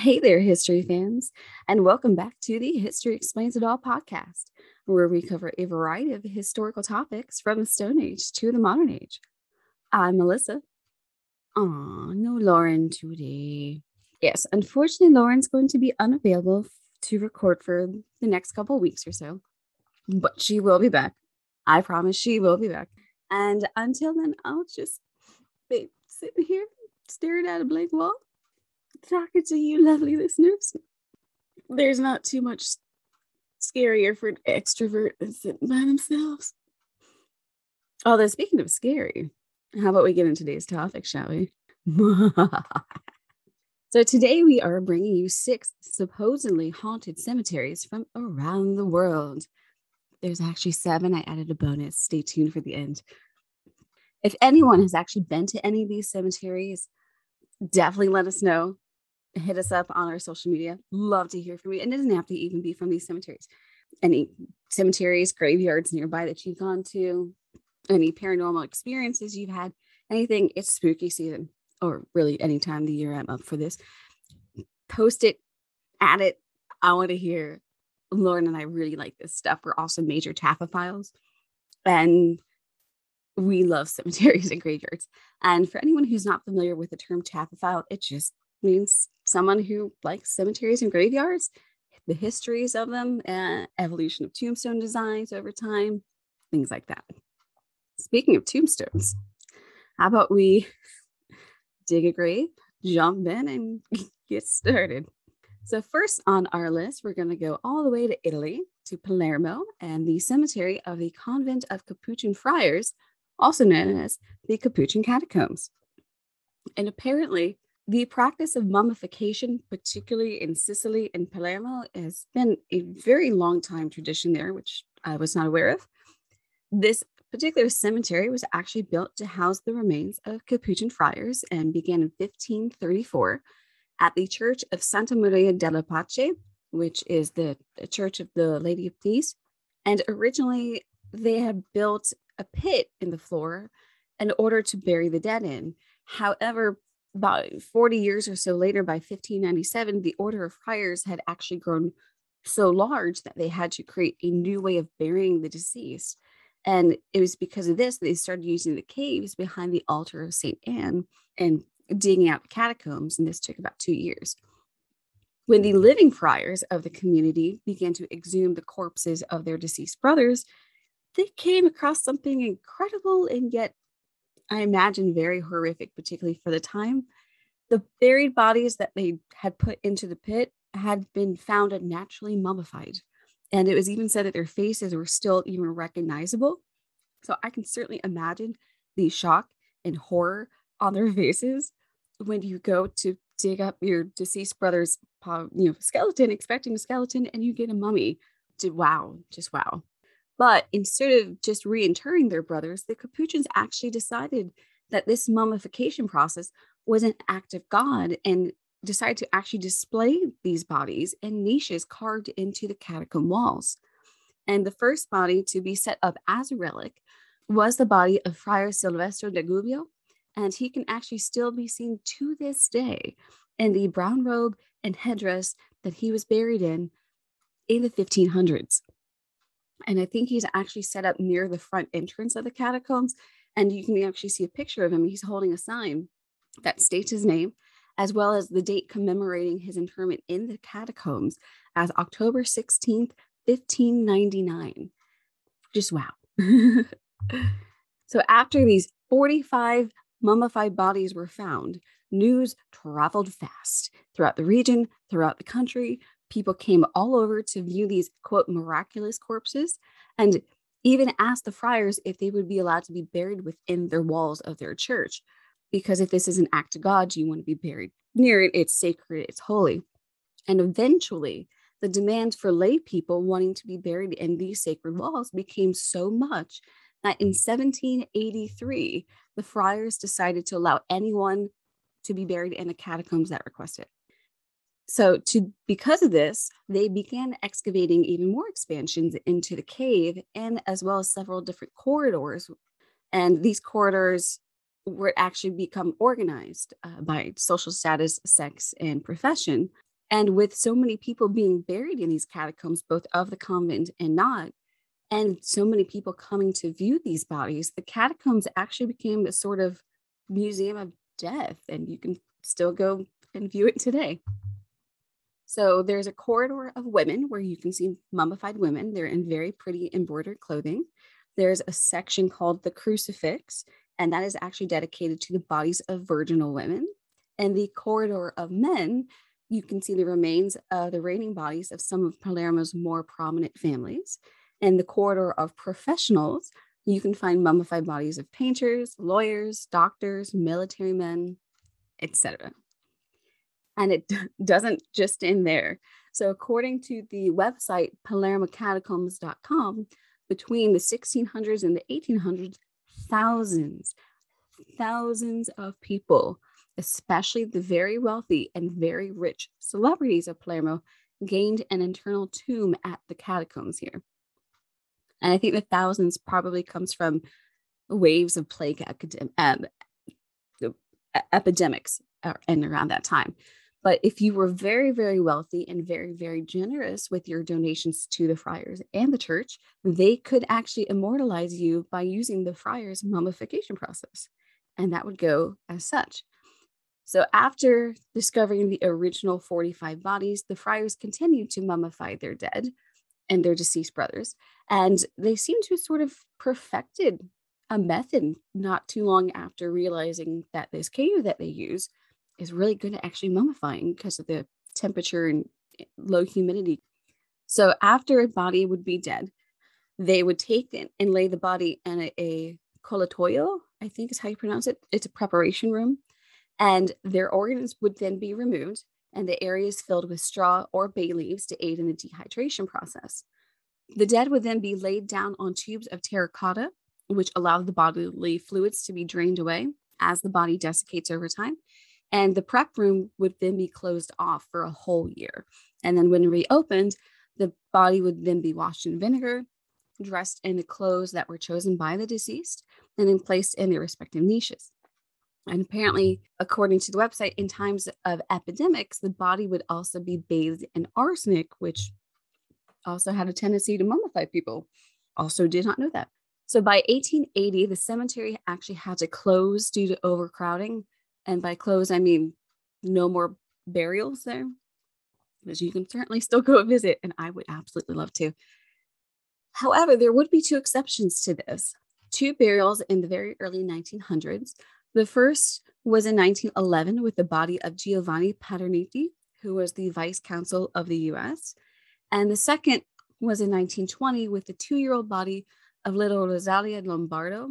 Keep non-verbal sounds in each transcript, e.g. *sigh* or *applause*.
Hey there, history fans, and welcome back to the History Explains It All podcast, where we cover a variety of historical topics from the Stone Age to the modern age. I'm Melissa. Aw, no Lauren today. Yes, unfortunately, Lauren's going to be unavailable to record for the next couple weeks or so, but she will be back. I promise she will be back. And until then, I'll just be sitting here staring at a blank wall talking to you, lovely listeners. There's not too much scarier for an extrovert than sitting by themselves. Although, speaking of scary, how about we get into today's topic, shall we? *laughs* so, today we are bringing you six supposedly haunted cemeteries from around the world. There's actually seven. I added a bonus. Stay tuned for the end. If anyone has actually been to any of these cemeteries, definitely let us know hit us up on our social media. Love to hear from you. And it doesn't have to even be from these cemeteries. Any cemeteries, graveyards nearby that you've gone to, any paranormal experiences you've had, anything. It's spooky season, or really any time of the year I'm up for this. Post it, add it. I want to hear. Lauren and I really like this stuff. We're also major taphophiles. And we love *laughs* cemeteries and graveyards. And for anyone who's not familiar with the term taphophile, it just means someone who likes cemeteries and graveyards, the histories of them, and evolution of tombstone designs over time, things like that. Speaking of tombstones, how about we dig a grave, jump in, and *laughs* get started? So, first on our list, we're going to go all the way to Italy to Palermo and the cemetery of the Convent of Capuchin Friars, also known as the Capuchin Catacombs. And apparently, the practice of mummification, particularly in Sicily and Palermo, has been a very long time tradition there, which I was not aware of. This particular cemetery was actually built to house the remains of Capuchin friars and began in 1534 at the Church of Santa Maria della Pace, which is the, Church of the Lady of Peace. And originally, they had built a pit in the floor in order to bury the dead in. However, about 40 years or so later, by 1597, the Order of Friars had actually grown so large that they had to create a new way of burying the deceased. And it was because of this they started using the caves behind the altar of St. Anne and digging out the catacombs. And this took about two years. When the mm-hmm. living friars of the community began to exhume the corpses of their deceased brothers, they came across something incredible and yet I imagine very horrific, particularly for the time. The buried bodies that they had put into the pit had been found and naturally mummified. And it was even said that their faces were still even recognizable. So I can certainly imagine the shock and horror on their *laughs* faces when you go to dig up your deceased brother's you know skeleton expecting a skeleton and you get a mummy wow just wow but instead of just reinterring their brothers, the Capuchins actually decided that this mummification process was an act of God and decided to actually display these bodies in niches carved into the catacomb walls. And the first body to be set up as a relic was the body of Friar Silvestro de Gubbio, and he can actually still be seen to this day in the brown robe and headdress that he was buried in in the 1500s. And I think he's actually set up near the front entrance of the catacombs. And you can actually see a picture of him. He's holding a sign that states his name, as well as the date commemorating his interment in the catacombs as October 16th, 1599. Just wow. *laughs* so after these 45 mummified bodies were found, news traveled fast throughout the region, throughout the country, people came all over to view these quote miraculous corpses and even asked the friars if they would be allowed to be buried within their walls of their church. Because if this is an act of God, you want to be buried near it, it's sacred, it's holy. And eventually, the demand for lay people wanting to be buried in these sacred walls became so much that in 1783, the friars decided to allow anyone to be buried in the catacombs that requested. So to because of this, they began excavating even more expansions into the cave and as well as several different corridors. And these corridors were actually become organized uh, by social status, sex, and profession. And with so many people being buried in these catacombs, both of the convent and not, and so many people coming to view these bodies, the catacombs actually became a sort of museum of death, and you can still go and view it today. So there's a corridor of women where you can see mummified women. They're in very pretty embroidered clothing. There's a section called the crucifix, and that is actually dedicated to the bodies of virginal women. And the corridor of men, you can see the remains of the reigning bodies of some of Palermo's more prominent families. And the corridor of professionals, you can find mummified bodies of painters, lawyers, doctors, military men, etc. And it *laughs* doesn't just end there. So, according to the website palermocatacombs.com, between the 1600s and the 1800s, thousands, thousands of people, especially the very wealthy and very rich celebrities of Palermo, gained an internal tomb at the catacombs here. And I think the thousands probably comes from waves of plague academ- um, epidemics and around that time. But if you were very, very wealthy and very, very generous with your donations to the friars and the church, they could actually immortalize you by using the friars' mummification process. And that would go as such. So, after discovering the original 45 bodies, the friars continued to mummify their dead and their deceased brothers. And they seem to have sort of perfected a method not too long after realizing that this cave that they use is really good at actually mummifying because of the temperature and eh, low humidity. So after a body would be dead, they would take it and lay the body in a, a colatoio, I think is how you pronounce it. It's a preparation room. And their organs would then be removed and the areas filled with straw or bay leaves to aid in the dehydration process. The dead would then be laid down on tubes of terracotta, which allowed the bodily fluids to be drained away as the body desiccates over time. And the prep room would then be closed off for a whole year. And then when reopened, the body would then be washed in vinegar, dressed in the clothes that were chosen by the deceased, and then placed in their respective niches. And apparently, mm-hmm. according to the website, in times of epidemics, the body would also be bathed in arsenic, which also had a tendency to mummify people. Also, did not know that. So by 1880, the cemetery actually had to close due to overcrowding. And by close, I mean no more burials there, because you can certainly still go visit, and I would absolutely love to. However, there would be two exceptions to this two burials in the very early 1900s the first was in 1911 with the body of Giovanni Paterniti, who was the vice consul of the US. And the second was in 1920 with the two year old body of little Rosalia Lombardo.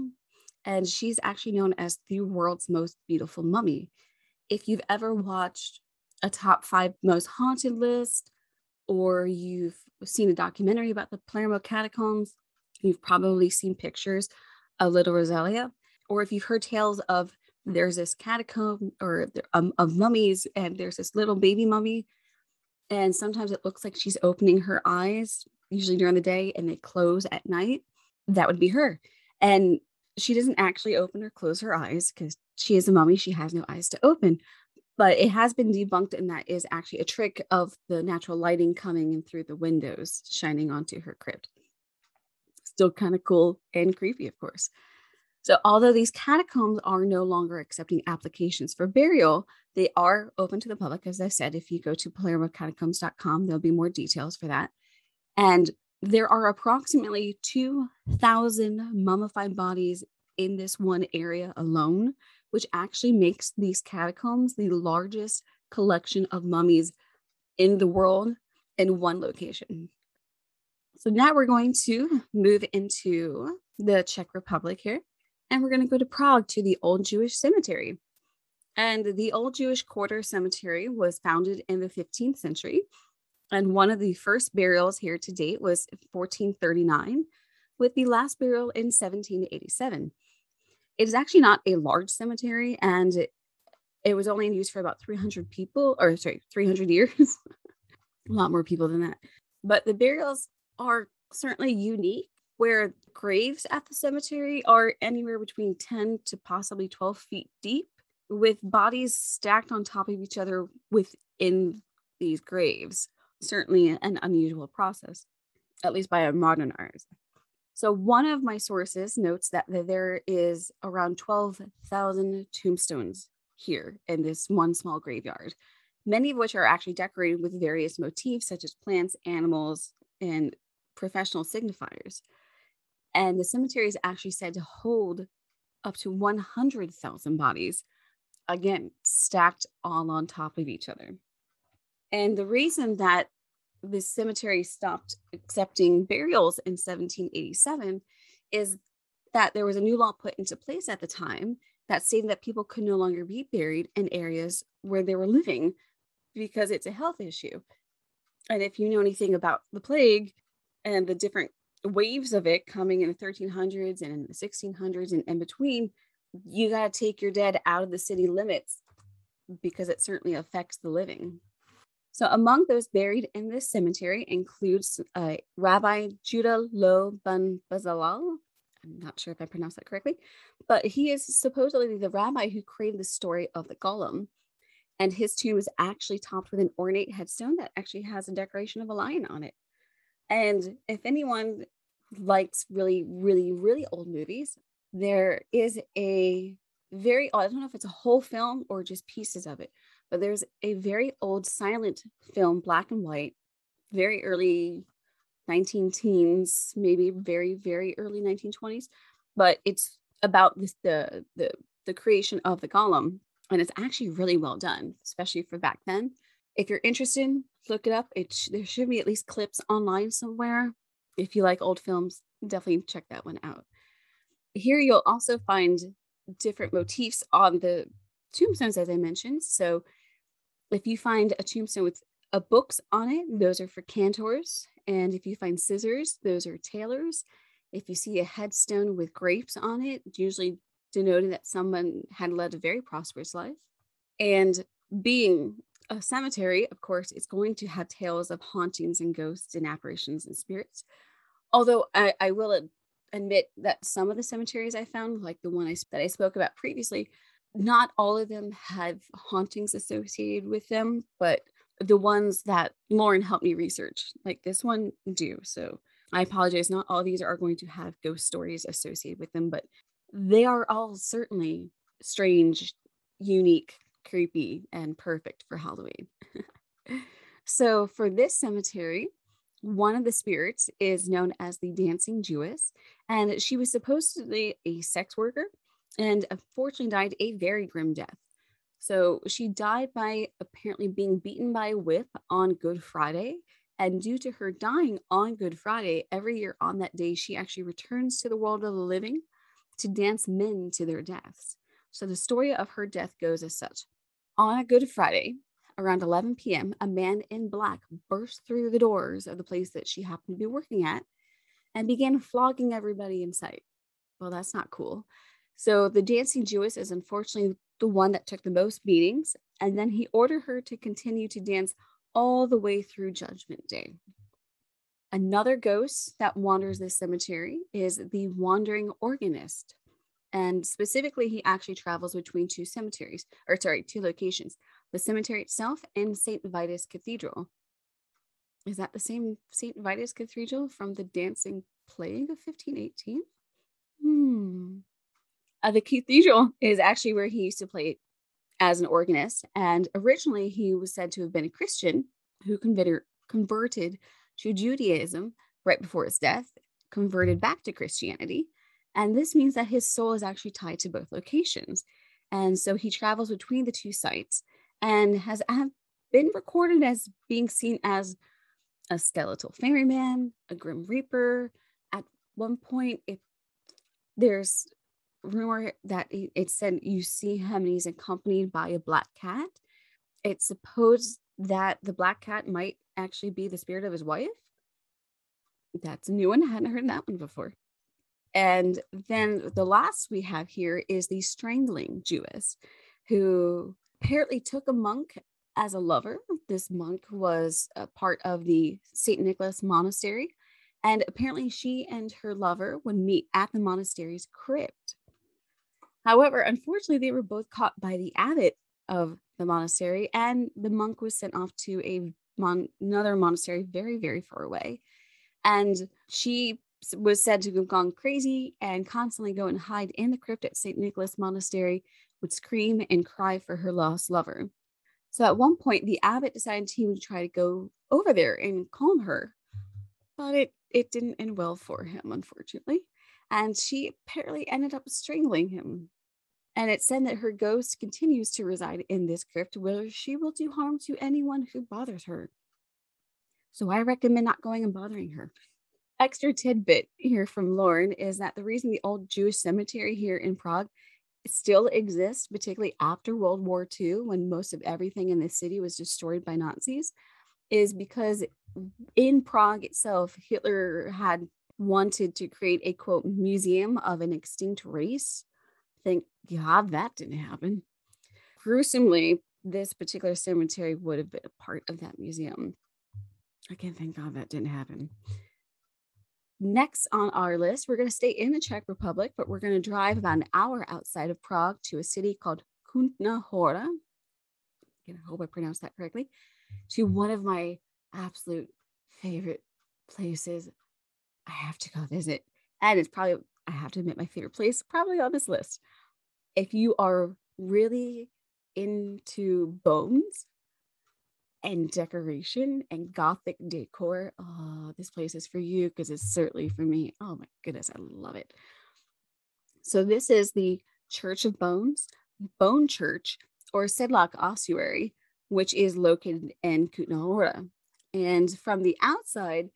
And she's actually known as the world's most beautiful mummy. If you've ever watched a top five most haunted list, or you've seen a documentary about the Palermo catacombs, you've probably seen pictures of little Rosalia or if you've heard tales of there's this catacomb or um, of mummies and there's this little baby mummy and sometimes it looks like she's opening her eyes usually during the day and they close at night that would be her and she doesn't actually open or close her eyes because she is a mummy she has no eyes to open but it has been debunked and that is actually a trick of the natural lighting coming in through the windows shining onto her crypt still kind of cool and creepy of course so, although these catacombs are no longer accepting applications for burial, they are open to the public. As I said, if you go to palermocatacombs.com, there'll be more details for that. And there are approximately 2,000 mummified bodies in this one area alone, which actually makes these catacombs the largest collection of mummies in the world in one location. So now we're going to move into the Czech Republic here and we're going to go to Prague to the Old Jewish Cemetery. And the Old Jewish Quarter Cemetery was founded in the 15th century. And one of the first burials here to date was 1439, with the last burial in 1787. It is actually not a large cemetery, and it, it was only in use for about 300 people, or sorry, 300 years. *laughs* a lot more people than that. But the burials are certainly unique where graves at the cemetery are anywhere between 10 to possibly 12 feet deep, with bodies stacked on top of each other within these graves. Certainly an unusual process, at least by our modern eyes. So, one of my sources notes that there is around 12,000 tombstones here in this one small graveyard, many of which are actually decorated with various motifs such as plants, animals, and professional signifiers. And the cemetery is actually said to hold up to 100,000 bodies, again, stacked all on top of each other. And the reason that the cemetery stopped accepting burials in 1787 is that there was a new law put into place at the time that stated that people could no longer be buried in areas where they were living because it's a health issue. And if you know anything about the plague and the different waves of it coming in the 1300s and in the 1600s and in between, you got to take your dead out of the city limits because it certainly affects the living. So, among those buried in this cemetery includes uh, Rabbi Judah Loew Ben Bezalel. I'm not sure if I pronounced that correctly, but he is supposedly the rabbi who created the story of the golem. And his tomb is actually topped with an ornate headstone that actually has a decoration of a lion on it. And if anyone likes really, really, really old movies, there is a very, I don't know if it's a whole film or just pieces of it, but there's a very old silent film, black and white, very early 19 teens, maybe very, very early 1920s, but it's about this, the, the, the creation of the golem. And it's actually really well done, especially for back then. If you're interested, look it up. It sh- there should be at least clips online somewhere. If you like old films, definitely check that one out. Here you'll also find different motifs on the tombstones, as I mentioned. So if you find a tombstone with a books on it, those are for cantors. And if you find scissors, those are tailors. If you see a headstone with grapes on it, usually denoting that someone had led a very prosperous life. And being a cemetery, of course, it's going to have tales of hauntings and ghosts and apparitions and spirits. Although I, I will admit that some of the cemeteries I found, like the one I, that I spoke about previously, not all of them have hauntings associated with them, but the ones that Lauren helped me research, like this one, do. So I apologize. Not all these are going to have ghost stories associated with them, but they are all certainly strange, unique, creepy, and perfect for Halloween. *laughs* so for this cemetery, one of the spirits is known as the dancing Jewess, and she was supposedly a sex worker and unfortunately died a very grim death. So she died by apparently being beaten by a whip on Good Friday. And due to her dying on Good Friday, every year on that day, she actually returns to the world of the living to dance men to their deaths. So the story of her death goes as such. On a Good Friday, around 11 p.m., a man in black burst through the doors of the place that she happened to be working at and began flogging everybody in sight. Well, that's not cool. So the dancing Jewess is unfortunately the one that took the most beatings, and then he ordered her to continue to dance all the way through Judgment Day. Another ghost that wanders this cemetery is the wandering organist. And specifically, he actually travels between two cemeteries, or sorry, two locations the cemetery itself and St. Vitus Cathedral. Is that the same St. Vitus Cathedral from the Dancing Plague of 1518? Hmm. Uh, the cathedral is actually where he used to play as an organist. And originally, he was said to have been a Christian who converted, converted to Judaism right before his death, converted back to Christianity. And this means that his soul is actually tied to both locations. And so he travels between the two sites and has been recorded as being seen as a skeletal ferryman, a grim reaper. At one point, it, there's rumor that it said you see him and he's accompanied by a black cat. It's supposed that the black cat might actually be the spirit of his wife. That's a new one. I hadn't heard that one before. And then the last we have here is the strangling Jewess, who apparently took a monk as a lover. This monk was a part of the St. Nicholas Monastery. And apparently, she and her lover would meet at the monastery's crypt. However, unfortunately, they were both caught by the abbot of the monastery, and the monk was sent off to a mon- another monastery very, very far away. And she was said to have gone crazy and constantly go and hide in the crypt at St. Nicholas Monastery, would scream and cry for her lost lover. So at one point, the abbot decided he would try to go over there and calm her, but it, it didn't end well for him, unfortunately. And she apparently ended up strangling him. And it's said that her ghost continues to reside in this crypt where she will do harm to anyone who bothers her. So I recommend not going and bothering her. Extra tidbit here from Lauren is that the reason the old Jewish cemetery here in Prague still exists, particularly after World War II, when most of everything in the city was destroyed by Nazis, is because in Prague itself, Hitler had wanted to create a quote museum of an extinct race. Thank God that didn't happen. Gruesomely, this particular cemetery would have been a part of that museum. Again, thank God that didn't happen. Next on our list, we're going to stay in the Czech Republic, but we're going to drive about an hour outside of Prague to a city called Kutna Hora. I hope I pronounced that correctly. To one of my absolute favorite places I have to go visit. And it's probably, I have to admit, my favorite place, probably on this list. If you are really into bones, and decoration and gothic decor. Oh, this place is for you because it's certainly for me. Oh my goodness, I love it. So this is the Church of Bones, Bone Church, or Sedlec Ossuary, which is located in Kutná Hora. And from the outside,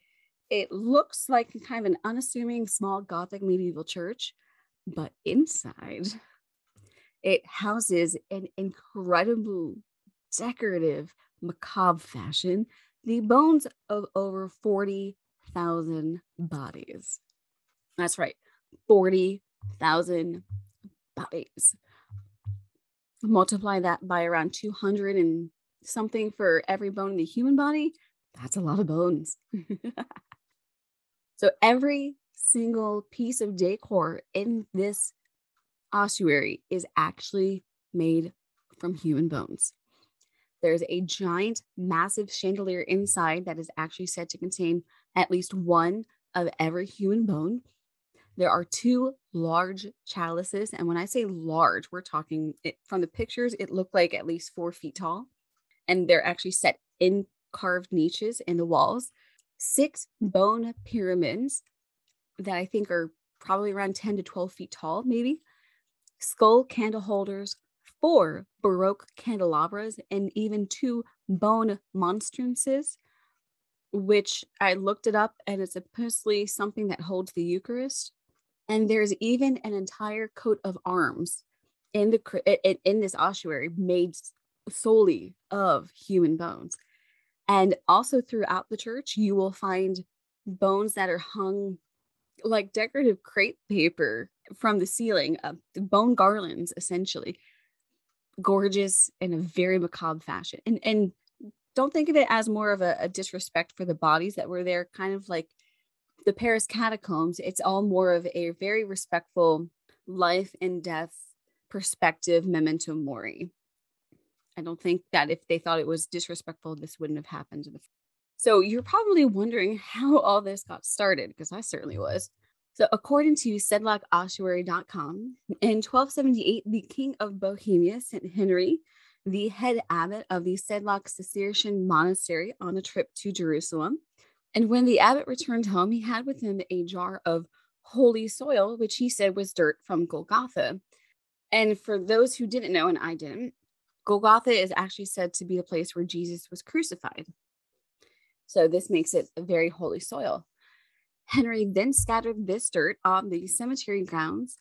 it looks like kind of an unassuming small Gothic medieval church, but inside, it houses an incredible decorative macabre fashion the bones of over 40,000 bodies. That's right, 40,000 bodies. Multiply that by around 200 and something for every bone in the human body. That's a lot of bones. *laughs* so, every single piece of decor in this ossuary is actually made from human bones. There's a giant, massive chandelier inside that is actually said to contain at least one of every human bone. There are two large chalices. And when I say large, we're talking it, from the pictures, it looked like at least four feet tall. And they're actually set in carved niches in the walls. Six bone pyramids that I think are probably around 10 to 12 feet tall, maybe. Skull candle holders, four Baroque candelabras, and even two bone monstrances, which I looked it up and it's supposedly something that holds the Eucharist. And there's even an entire coat of arms in the in this ossuary made solely of human bones. And also throughout the church, you will find bones that are hung like decorative crepe paper from the ceiling, of the bone garlands essentially gorgeous in a very macabre fashion. And and don't think of it as more of a, a disrespect for the bodies that were there, kind of like the Paris catacombs. It's all more of a very respectful life and death perspective memento mori. I don't think that if they thought it was disrespectful, this wouldn't have happened. So you're probably wondering how all this got started, because I certainly was. So, according to sedlakossuary.com, in 1278, the King of Bohemia sent Henry, the head abbot of the Sedlec Cistercian monastery, on a trip to Jerusalem. And when the abbot returned home, he had with him a jar of holy soil, which he said was dirt from Golgotha. And for those who didn't know, and I didn't, Golgotha is actually said to be the place where Jesus was crucified. So, this makes it a very holy soil. Henry then scattered this dirt on the cemetery grounds.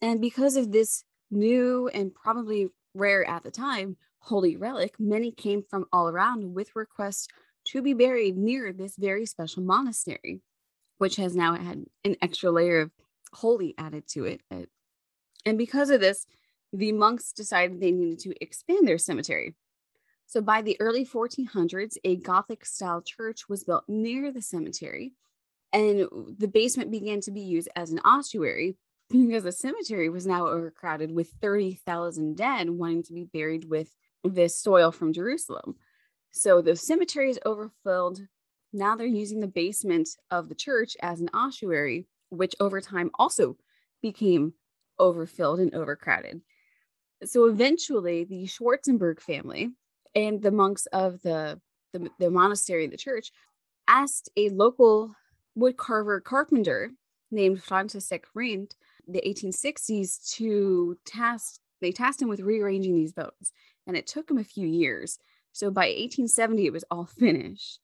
And because of this new and probably rare at the time holy relic, many came from all around with requests to be buried near this very special monastery, which has now had an extra layer of holy added to it. And because of this, the monks decided they needed to expand their cemetery. So by the early 1400s, a Gothic style church was built near the cemetery and the basement began to be used as an ossuary *laughs* because the cemetery was now overcrowded with 30,000 dead wanting to be buried with this soil from Jerusalem. So the cemetery is overfilled. Now they're using the basement of the church as an ossuary, which over time also became overfilled and overcrowded. So eventually, the Schwarzenberg family and the monks of the, the, the monastery, the church, asked a local woodcarver carpenter named František Rindt the 1860s to task they tasked him with rearranging these bones and it took him a few years. So by 1870 it was all *laughs* finished.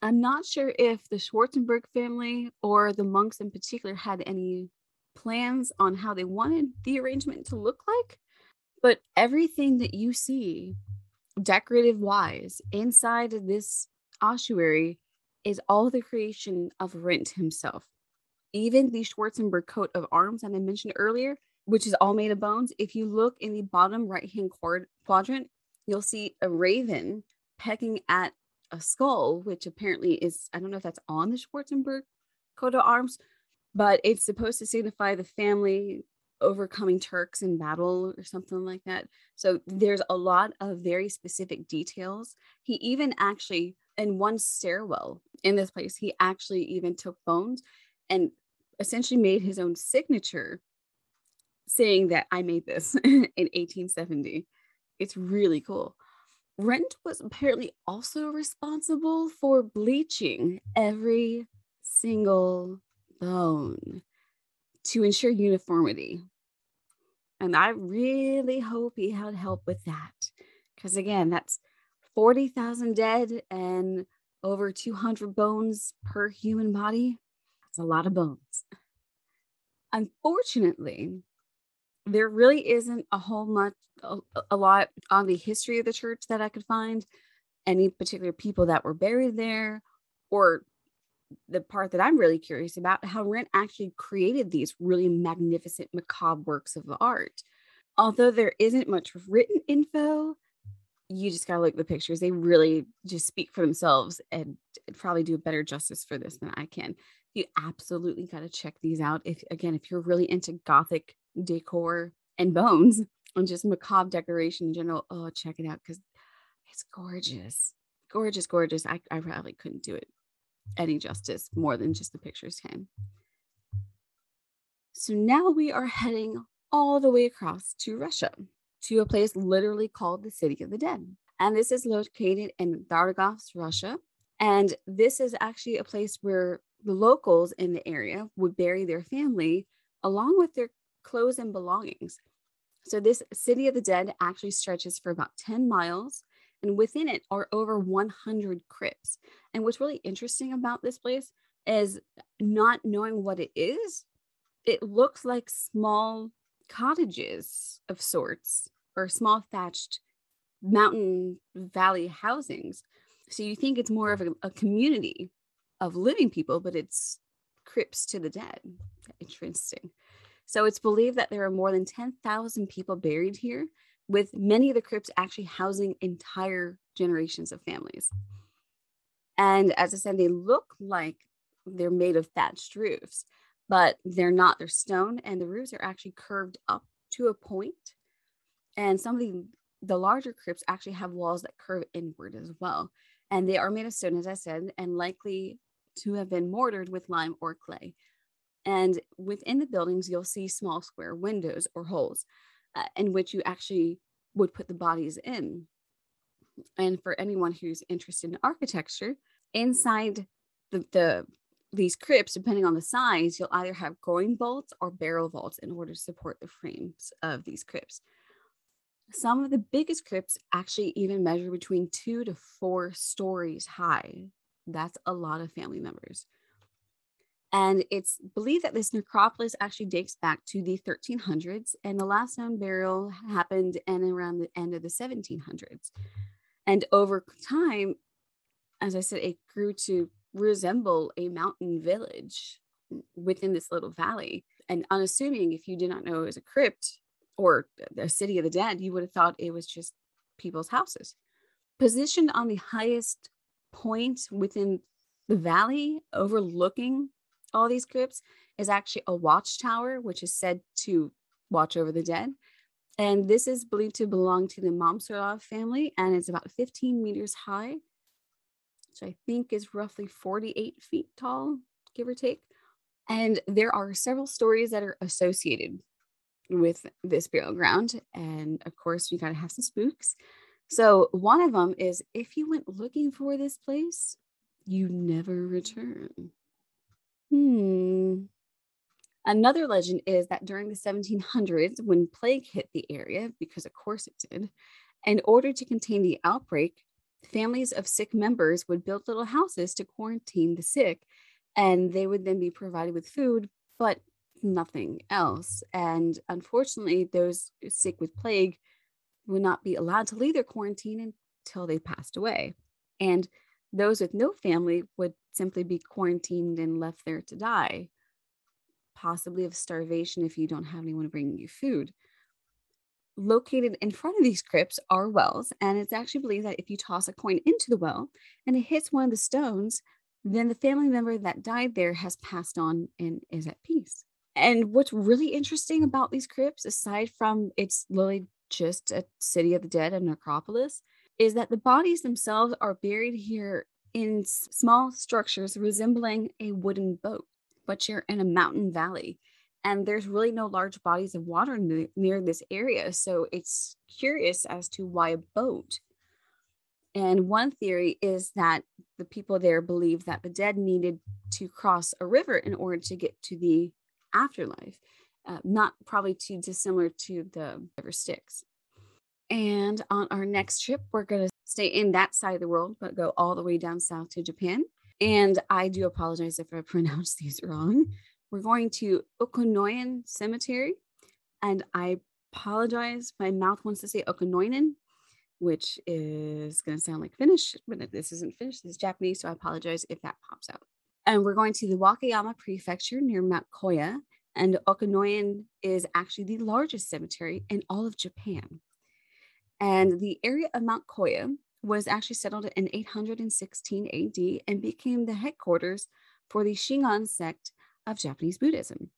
I'm not sure if the schwarzenberg family or the monks in particular had any plans on how they wanted the arrangement to look like but everything that you see decorative wise inside this ossuary is all the creation of Rindt himself. Even the Schwarzenberg coat of arms that I mentioned earlier, which is all made of bones, if you look in the bottom right hand quadrant, you'll see a raven pecking at a skull, which apparently is, I don't know if that's on the Schwarzenberg coat of arms, but it's supposed to signify the family overcoming Turks in battle or something like that. So there's a lot of very specific details. He even actually, in one stairwell in this place, he actually even took bones and essentially made his own signature saying that I made this *laughs* in 1870. It's really cool. Rindt was apparently also responsible for bleaching every single bone to ensure uniformity. And I really hope he had help with that. Because again, that's 40,000 dead and over 200 bones per human body. That's a lot of bones. Unfortunately, there really isn't a whole much, a, a lot on the history of the church that I could find, any particular people that were buried there, or the part that I'm really curious about how Rindt actually created these really magnificent macabre works of art. Although there isn't much written info, you just gotta look at the pictures. They really just speak for themselves and probably do a better justice for this than I can. You absolutely gotta check these out. If again, if you're really into gothic decor and bones and just macabre decoration in general, oh check it out because it's gorgeous. Gorgeous, gorgeous. I, I probably couldn't do it any justice more than just the pictures can. So now we are heading all the way across to Russia to a place literally called the City of the Dead. And this is located in Dargovsk, Russia. And this is actually a place where the locals in the area would bury their family along with their clothes and belongings. So, this City of the Dead actually stretches for about 10 miles and within it are over 100 crypts. And what's really interesting about this place is not knowing what it is, it looks like small cottages of sorts or small thatched mountain valley housings. So you think it's more of a, a community of living people, but it's crypts to the dead. Interesting. So it's believed that there are more than 10,000 people buried here with many of the crypts actually housing entire generations of families. And as I said, they look like they're made of thatched roofs, but they're not. They're stone, and the roofs are actually curved up to a point. And some of the, the larger crypts actually have walls that curve inward as well. And they are made of stone, as I said, and likely to have been mortared with lime or clay. And within the buildings, you'll see small square windows or holes uh, in which you actually would put the bodies in. And for anyone who's interested in architecture, inside the, the these crypts, depending on the size, you'll either have groin vaults or barrel vaults in order to support the frames of these crypts. Some of the biggest crypts actually even measure between two to four stories high. That's a lot of family members. And it's believed that this necropolis actually dates back to the 1300s, and the last known burial happened in around the end of the 1700s. And over time, as I said, it grew to resemble a mountain village within this little valley. And unassuming, if you did not know it was a crypt or a city of the dead, you would have thought it was just people's houses. Positioned on the highest point within the valley, overlooking all these crypts is actually a watchtower, which is said to watch over the dead. And this is believed to belong to the Momserov family, and it's about 15 meters high, which I think is roughly 48 feet tall, give or take. And there are several stories that are associated with this burial ground. And of course, you got to have some spooks. So, one of them is if you went looking for this place, you never return. Hmm. Another legend is that during the 1700s, when plague hit the area, because of course it did, in order to contain the outbreak, families of sick members would build little houses to quarantine the sick, and they would then be provided with food, but nothing else. And unfortunately, those sick with plague would not be allowed to leave their quarantine until they passed away. And those with no family would simply be quarantined and left there to die possibly of starvation if you don't have anyone bringing you food. Located in front of these crypts are wells, and it's actually believed that if you toss a coin into the well and it hits one of the stones, then the family member that died there has passed on and is at peace. And what's really interesting about these crypts, aside from it's literally just a city of the dead, a necropolis, is that the bodies themselves are buried here in small structures resembling a wooden boat but you're in a mountain valley and there's really no large bodies of water near this area. So it's curious as to why a boat. And one theory is that the people there believe that the dead needed to cross a river in order to get to the afterlife, uh, not probably too dissimilar to the river Styx. And on our next trip, we're going to stay in that side of the world, but go all the way down south to Japan. And I do apologize if I *laughs* pronounce these wrong. We're going to Okunoin Cemetery. And I apologize. My mouth wants to say Okonoinen, which is going to sound like Finnish, but this isn't Finnish. This is Japanese. So I apologize if that pops out. And we're going to the Wakayama Prefecture near Mount Koya. And Okunoin is actually the largest cemetery in all of Japan. And the area of Mount Koya was actually settled in 816 AD and became the headquarters for the Shingon sect of Japanese Buddhism.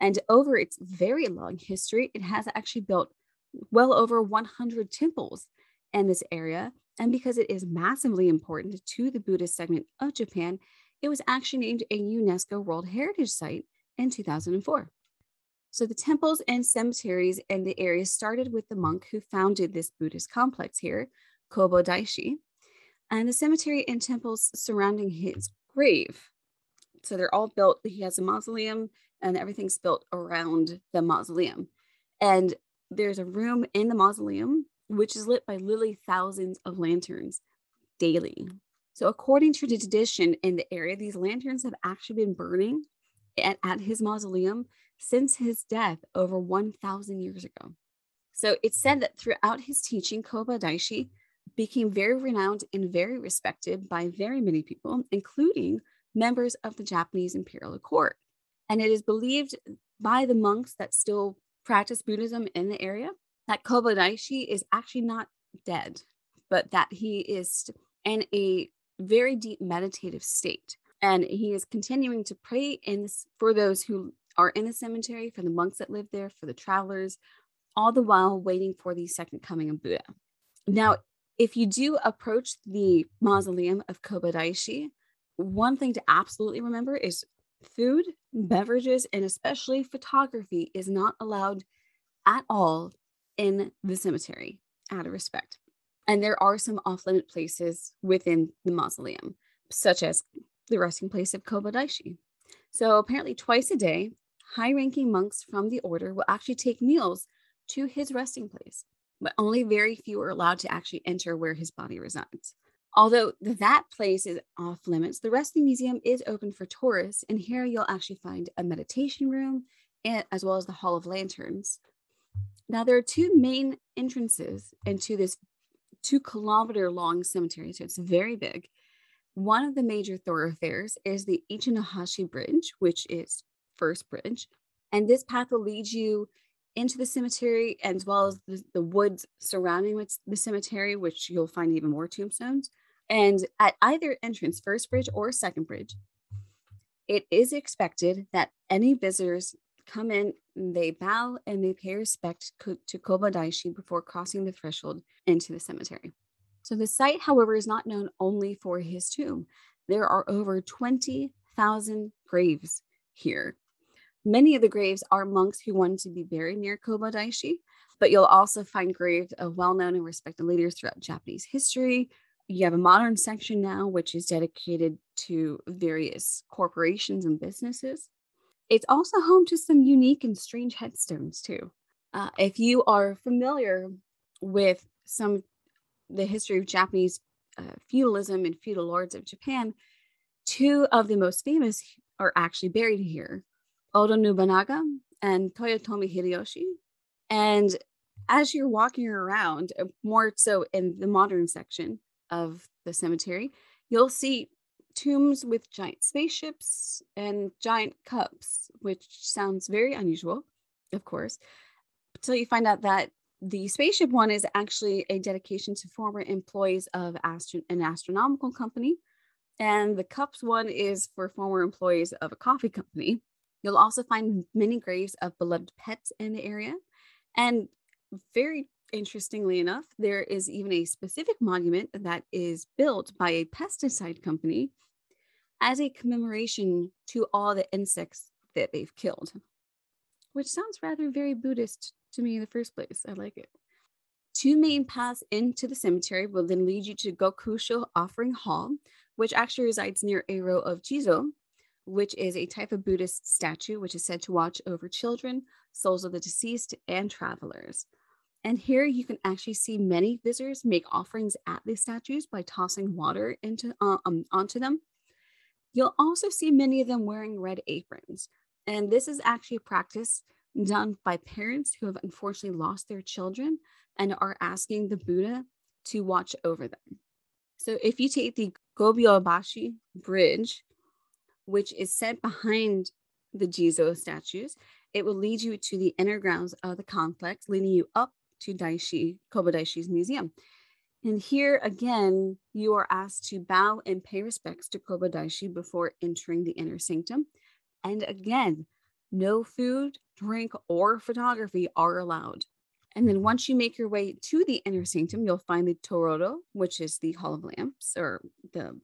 And over its very long history, it has actually built well over 100 temples in this area. And because it is massively important to the Buddhist segment of Japan, it was actually named a UNESCO World Heritage Site in 2004. So the temples and cemeteries in the area started with the monk who founded this Buddhist complex here, Kobo Daishi, and the cemetery and temples surrounding his grave. So they're all built, he has a mausoleum and everything's built around the mausoleum. And there's a room in the mausoleum which is lit by literally thousands of lanterns daily. So, according to the tradition in the area, these lanterns have actually been burning at, at his mausoleum since his death over 1,000 years ago. So, it's said that throughout his teaching, Kobo Daishi became very renowned and very respected by very many people, including members of the Japanese imperial court. And it is believed by the monks that still practice Buddhism in the area that Kobodaishi is actually not dead, but that he is in a very deep meditative state. And he is continuing to pray in this, for those who are in the cemetery, for the monks that live there, for the travelers, all the while waiting for the second coming of Buddha. Now, if you do approach the mausoleum of Kobodaishi, one thing to absolutely remember is food, beverages, and especially photography is not allowed at all in the cemetery out of respect. And there are some off limit places within the mausoleum, such as the resting place of Kobodaishi. So apparently, twice a day, high ranking monks from the order will actually take meals to his resting place but only very few are allowed to actually enter where his body resides. Although that place is off limits, the rest of the museum is open for tourists, and here you'll actually find a meditation room and, as well as the Hall of Lanterns. Now, there are two main entrances into this two kilometer long cemetery, so it's very big. One of the major thoroughfares is the Ichinohashi Bridge, which is First Bridge. And this path will lead you into the cemetery as well as the, the woods surrounding the cemetery, which you'll find even more tombstones. And at either entrance, first bridge or second bridge, it is expected that any visitors come in, they bow, and they pay respect to Kobo Daishi before crossing the threshold into the cemetery. So the site, however, is not known only for his tomb. There are over 20,000 graves here. Many of the graves are monks who wanted to be buried near Kobo Daishi, but you'll also find graves of well known and respected leaders throughout Japanese history. You have a modern section now, which is dedicated to various corporations and businesses. It's also home to some unique and strange headstones, too. Uh, if you are familiar with some the history of Japanese uh, feudalism and feudal lords of Japan, two of the most famous are actually buried here Oda Nobunaga and Toyotomi Hideyoshi. And as you're walking around, uh, more so in the modern section of the cemetery, you'll see tombs with giant spaceships and giant cups, which sounds very unusual, of course, until you find out that the spaceship one is actually a dedication to former employees of astro- an astronomical company. And the cups one is for former employees of a coffee company. You'll also find many graves of beloved pets in the area. And very interestingly enough, there is even a specific monument that is built by a pesticide company as a commemoration to all the insects that they've killed, which sounds rather very Buddhist to me in the first place. I like it. Two main paths into the cemetery will then lead you to Gokusho Offering Hall, which actually resides near a row of Jizo, which is a type of Buddhist statue which is said to watch over children, souls of the deceased, and travelers. And here you can actually see many visitors make offerings at these statues by tossing water into uh, um, onto them. You'll also see many of them wearing red aprons. And this is actually a practice done by parents who have unfortunately lost their children and are asking the Buddha to watch over them. So if you take the Gobyobashi Bridge, which is set behind the Jizo statues, it will lead you to the inner grounds of the complex, leading you up to Daishi, Kobo Daishi's museum. And here again, you are asked to bow and pay respects to Kobo Daishi before entering the inner sanctum. And again, no food, drink, or photography are allowed. And then once you make your way to the inner sanctum, you'll find the Torodo, which is the Hall of Lamps or the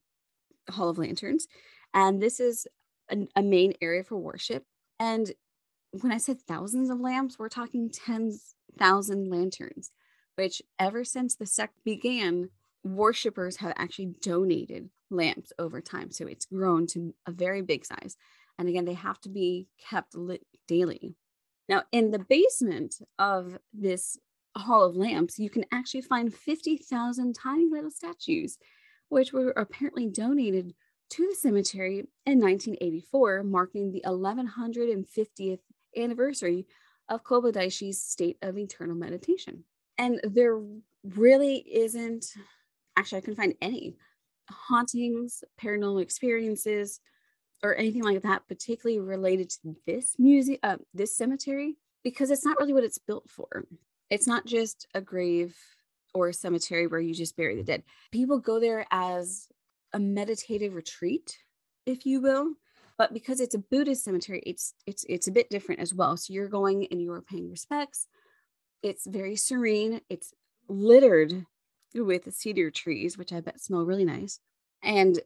Hall of Lanterns. And this is a, a main area for worship. And when I said thousands of lamps, we're talking tens thousand lanterns, which ever since the sect began, worshippers have actually donated lamps over time. So it's grown to a very big size. And again, they have to be kept lit daily. Now, in the basement of this Hall of Lamps, you can actually find 50,000 tiny little statues, which were apparently donated to the cemetery in 1984, marking the 1150th anniversary of Kobo Daishi's state of eternal meditation. And there really isn't, actually, I couldn't find any hauntings, paranormal experiences, or anything like that, particularly related to this museum, uh, this cemetery, because it's not really what it's built for. It's not just a grave or a cemetery where you just bury the dead. People go there as a meditative retreat, if you will. But because it's a Buddhist cemetery, it's it's it's a bit different as well. So you're going and you are paying respects. It's very serene. It's littered with cedar trees, which I bet smell really nice. And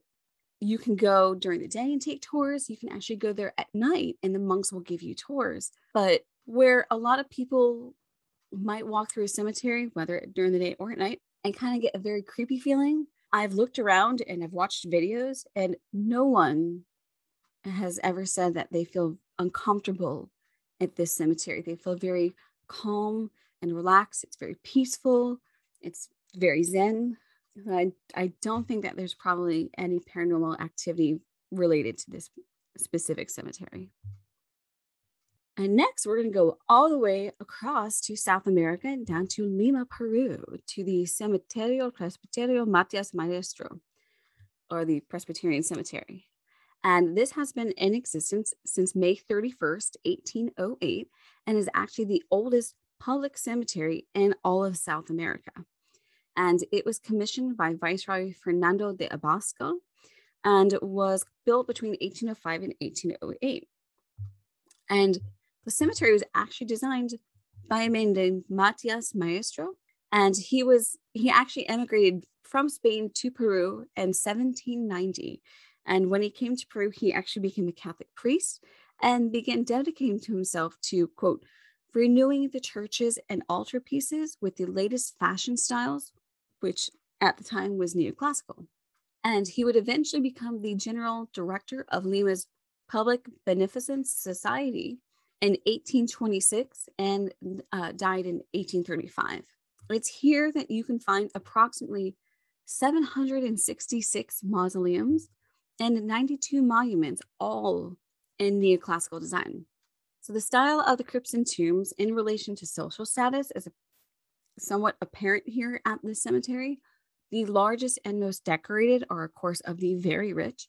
you can go during the day and take tours. You can actually go there at night and the monks will give you tours. But where a lot of people might walk through a cemetery, whether during the day or at night, and kind of get a very creepy feeling, I've looked around and I've watched videos, and no one has ever said that they feel uncomfortable at this cemetery. They feel very calm and relaxed. It's very peaceful. It's very zen. I, I don't think that there's probably any paranormal activity related to this specific cemetery. And next, we're going to go all the way across to South America and down to Lima, Peru, to the Cementerio Presbiterio Matias Maestro, or the Presbyterian Cemetery. And this has been in existence since May 31st, 1808, and is actually the oldest public cemetery in all of South America and it was commissioned by Viceroy Fernando de Abascal and was built between 1805 and 1808. And The cemetery was actually designed by a man named Matias Maestro, and he was he actually emigrated from Spain to Peru in 1790. And when he came to Peru, he actually became a Catholic priest and began dedicating to himself to quote renewing the churches and altarpieces with the latest fashion styles, which at the time was neoclassical. And he would eventually become the general director of Lima's Public Beneficence Society in 1826 and uh, died in 1835. It's here that you can find approximately 766 mausoleums and 92 monuments, all in neoclassical design. So the style of the crypts and tombs in relation to social status is somewhat apparent here at this cemetery. The largest and most decorated are, of course, of the very rich.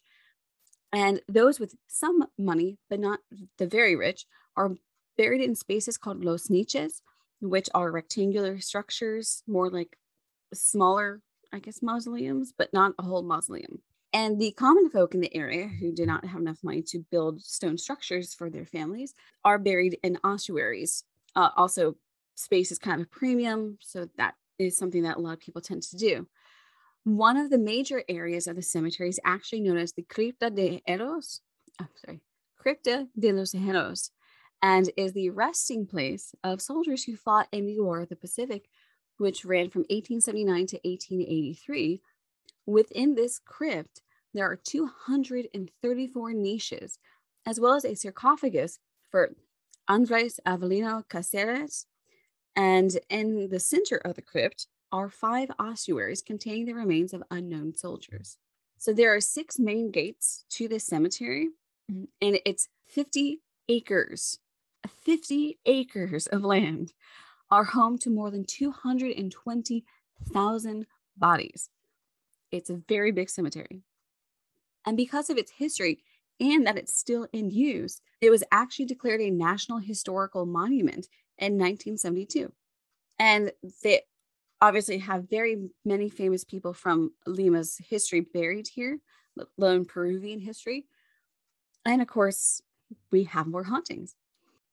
And those with some money, but not the very rich, are buried in spaces called los niches, which are rectangular structures, more like smaller, I guess, mausoleums, but not a whole mausoleum. And the common folk in the area who did not have enough money to build stone structures for their families are buried in ossuaries. Uh, also, space is kind of premium, so that is something that a lot of people tend to do. One of the major areas of the cemetery is actually known as the Cripta de Eros. Oh, sorry, Cripta de los Heros, and is the resting place of soldiers who fought in the War of the Pacific, which ran from 1879 to 1883 Within this crypt, there are 234 niches, as well as a sarcophagus for Andres Avelino Caceres. And in the center of the crypt are five ossuaries containing the remains of unknown soldiers. So there are six main gates to this cemetery, mm-hmm. and it's 50 acres. 50 acres of land are home to more than 220,000 bodies. It's a very big cemetery. And because of its history and that it's still in use, it was actually declared a National Historical Monument in 1972. And they obviously have very many famous people from Lima's history buried here, let alone Peruvian history. And of course, we have more hauntings.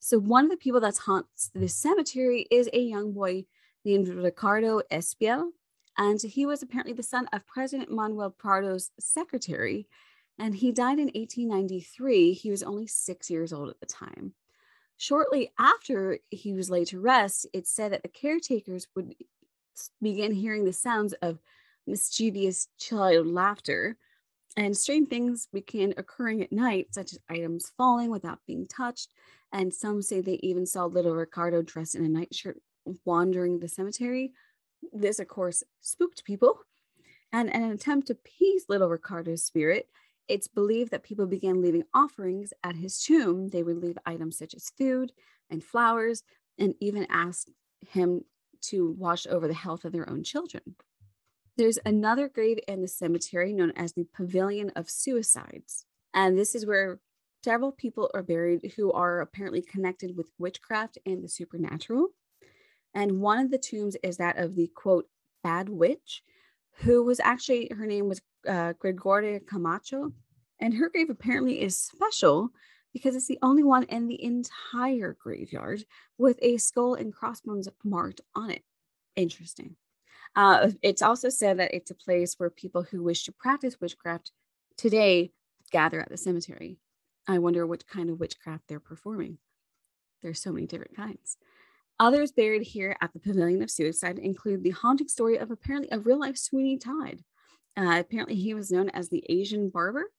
So one of the people that haunts the cemetery is a young boy named Ricardo Espiel, and he was apparently the son of President Manuel Prado's secretary. And he died in 1893. He was only six years old at the time. Shortly after he was laid to rest, it said that the caretakers would begin hearing the sounds of mischievous child laughter. And strange things began occurring at night, such as items falling without being touched. And some say they even saw little Ricardo dressed in a nightshirt wandering the cemetery, this, of course, spooked people. And in an attempt to appease little Ricardo's spirit, it's believed that people began leaving offerings at his tomb. They would leave items such as food and flowers, and even ask him to watch over the health of their own children. There's another grave in the cemetery known as the Pavilion of Suicides. And this is where several people are buried who are apparently connected with witchcraft and the supernatural. And one of the tombs is that of the quote, bad witch, who was actually, her name was uh, Gregoria Camacho. And her grave apparently is special because it's the only one in the entire graveyard with a skull and crossbones marked on it. Interesting. Uh, it's also said that it's a place where people who wish to practice witchcraft today gather at the cemetery. I wonder what kind of witchcraft they're performing. There's so many different kinds. Others buried here at the Pavilion of Suicide include the haunting story of apparently a real life Sweeney Todd. Uh, apparently, he was known as the Asian barber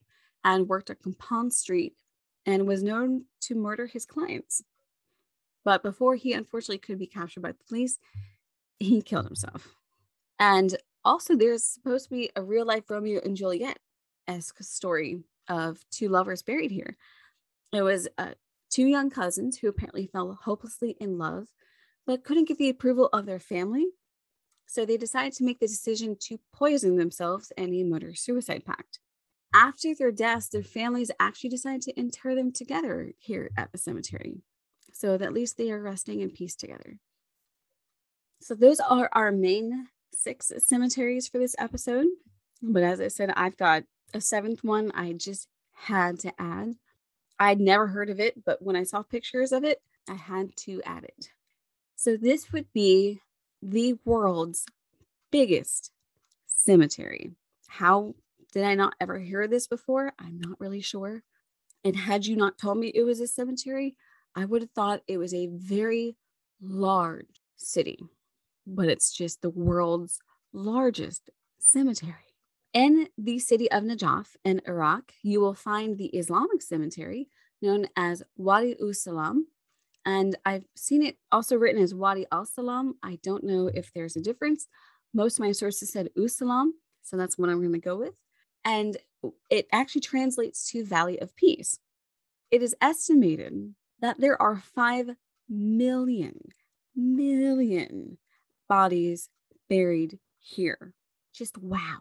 and worked at Capon Street and was known to murder his clients. But before he unfortunately could be captured by the police, he killed himself. And also, there's supposed to be a real life Romeo and Juliet esque story of two lovers buried here. It was uh, two young cousins who apparently fell hopelessly in love but couldn't get the approval of their family. So they decided to make the decision to poison themselves in a murder suicide pact. After their deaths, their families actually decided to inter them together here at the cemetery so that at least they are resting in peace together. So, those are our main six cemeteries for this episode. But as I said, I've got a seventh one I just had to add. I'd never heard of it, but when I saw pictures of it, I had to add it. So this would be the world's biggest cemetery. How did I not ever hear this before? I'm not really sure. And had you not told me it was a cemetery, I would have thought it was a very large city, but it's just the world's largest cemetery. In the city of Najaf in Iraq, you will find the Islamic cemetery known as Wadi Salam. And I've seen it also written as Wadi al Salam. I don't know if there's a difference. Most of my sources said Usalam, so that's what I'm going to go with. And it actually translates to Valley of Peace. It is estimated that there are 5 million, million bodies buried here. Just wow.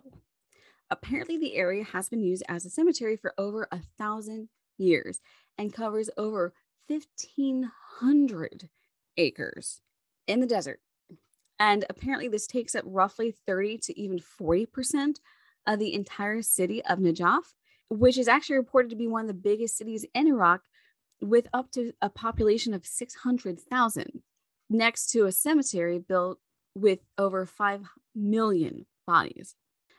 Apparently, the area has been used as a cemetery for over a thousand years and covers over 1,500 acres in the desert. And apparently, this takes up roughly 30 to even 40% of the entire city of Najaf, which is actually reported to be one of the biggest cities in Iraq with up to a population of 600,000, next to a cemetery built with over 5 million bodies.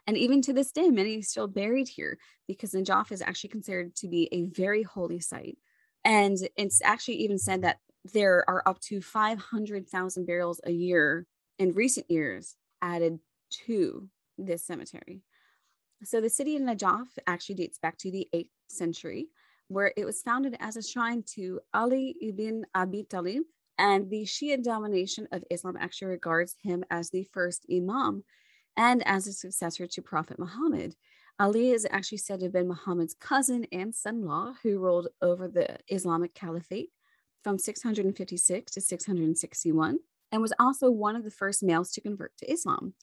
And even to this day, many are still buried here because Najaf is actually considered to be a very holy site. And it's actually even said that there are up to 500,000 burials a year in recent years added to this cemetery. So the city of Najaf actually dates back to the 8th century, where it was founded as a shrine to Ali ibn Abi Talib. And the Shia domination of Islam actually regards him as the first Imam and as a successor to Prophet Muhammad. Ali is actually said to have been Muhammad's cousin and son in law who ruled over the Islamic Caliphate from 656 to 661 and was also one of the first males to convert to Islam.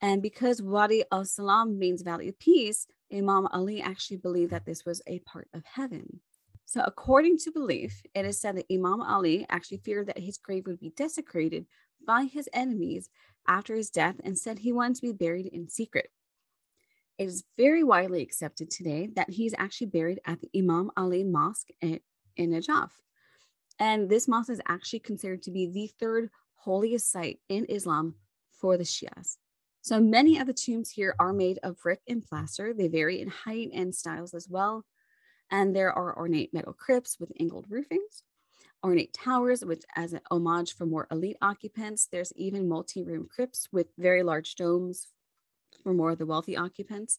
And because Wadi al Salam means Valley of Peace, Imam Ali actually believed that this was a part of heaven. So, according to belief, it is said that Imam Ali actually feared that his grave would be desecrated by his enemies after his death and said he wanted to be buried in secret. It is very widely accepted today that he's actually buried at the Imam Ali Mosque in, in Najaf. And this mosque is actually considered to be the third holiest site in Islam for the Shias. So many of the tombs here are made of brick and plaster. They vary in height and styles as well. And there are ornate metal crypts with angled roofings, ornate towers, which as an homage for more elite occupants. There's even multi-room crypts with very large domes for more of the wealthy occupants.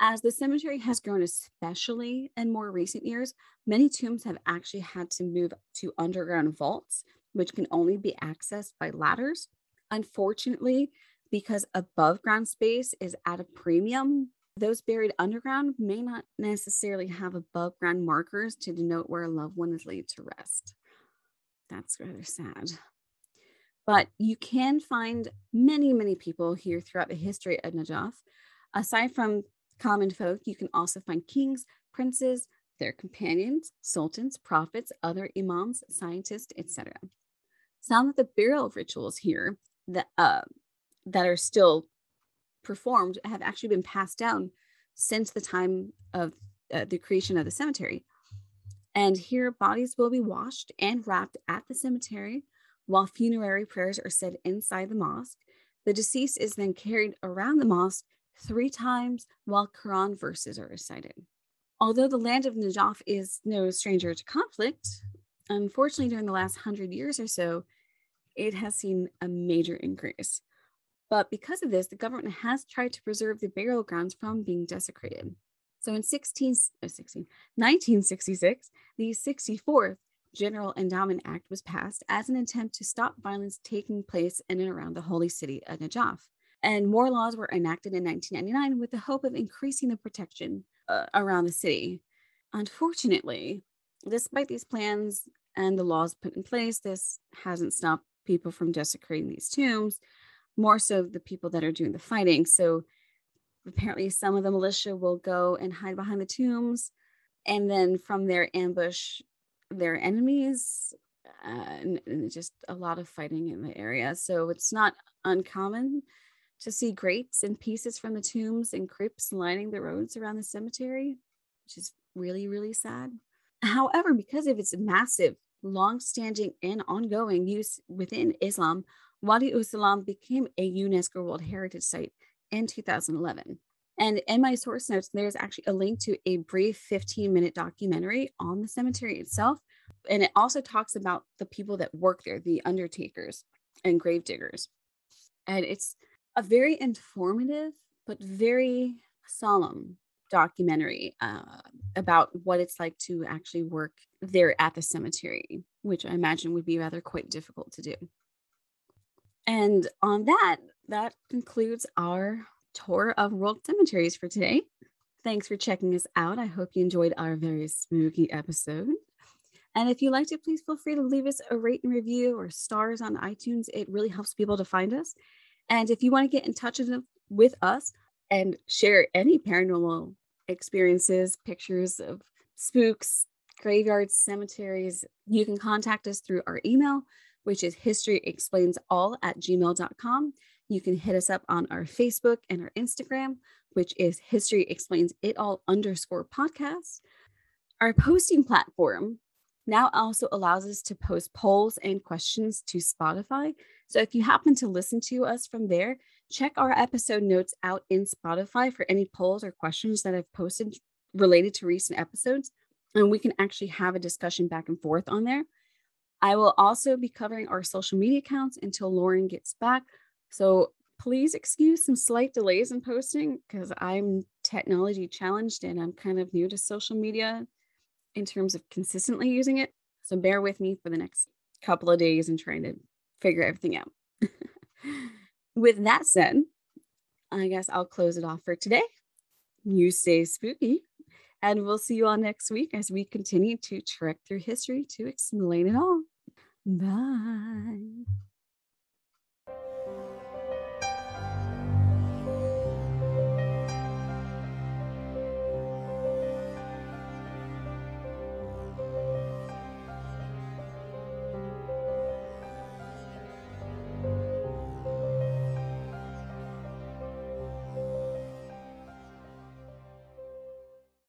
As the cemetery has grown, especially in more recent years, many tombs have actually had to move to underground vaults, which can only be accessed by ladders. Unfortunately, because above ground space is at a premium, those buried underground may not necessarily have above ground markers to denote where a loved one is laid to rest. That's rather sad. But you can find many, many people here throughout the history of Najaf. Aside from common folk, you can also find kings, princes, their companions, sultans, prophets, other imams, scientists, etc. Some of the burial rituals here that uh, that are still performed have actually been passed down since the time of uh, the creation of the cemetery. And here, bodies will be washed and wrapped at the cemetery while funerary prayers are said inside the mosque. The deceased is then carried around the mosque three times while Quran verses are recited. Although the land of Najaf is no stranger to conflict, unfortunately, during the last hundred years or so, it has seen a major increase. But because of this, the government has tried to preserve the burial grounds from being desecrated. So in 16, uh, 16, 1966, the 64th General Endowment Act was passed as an attempt to stop violence taking place in and around the holy city of Najaf. And more laws were enacted in 1999 with the hope of increasing the protection uh, around the city. Unfortunately, despite these plans and the laws put in place, this hasn't stopped people from desecrating these tombs more so the people that are doing the fighting. So apparently, some of the militia will go and hide behind the tombs, and then from there ambush their enemies. Uh, and, and just a lot of fighting in the area. So it's not uncommon to see grates and pieces from the tombs and crypts lining the roads around the cemetery, which is really, really sad. However, because of its massive long-standing and ongoing use within Islam, Wadi Salam became a UNESCO World Heritage Site in 2011. And in my source notes, there's actually a link to a brief 15 minute documentary on the cemetery itself. And it also talks about the people that work there, the undertakers and grave diggers. And it's a very informative, but very solemn documentary uh, about what it's like to actually work there at the cemetery, which I imagine would be rather quite difficult to do. And on that, that concludes our tour of world cemeteries for today. Thanks for checking us out. I hope you enjoyed our very spooky episode. And if you liked it, please feel free to leave us a rate and review or stars on iTunes. It really helps people to find us. And if you want to get in touch with us and share any paranormal experiences, pictures of spooks, graveyards, cemeteries, you can contact us through our email, which is historyexplainsall at gmail.com. You can hit us up on our Facebook and our Instagram, which is History Explains It All underscore podcast. Our posting platform now also allows us to post polls and questions to Spotify. So if you happen to listen to us from there, check our episode notes out in Spotify for any polls or questions that I've posted related to recent episodes. And we can actually have a discussion back and forth on there. I will also be covering our social media accounts until Lauren gets back. So please excuse some slight delays in posting because I'm technology challenged and I'm kind of new to social media in terms of consistently using it. So bear with me for the next couple of days and trying to figure everything out. *laughs* With that said, I guess I'll close it off for today. You stay spooky, and we'll see you all next week as we continue to trek through history to explain it all. Bye.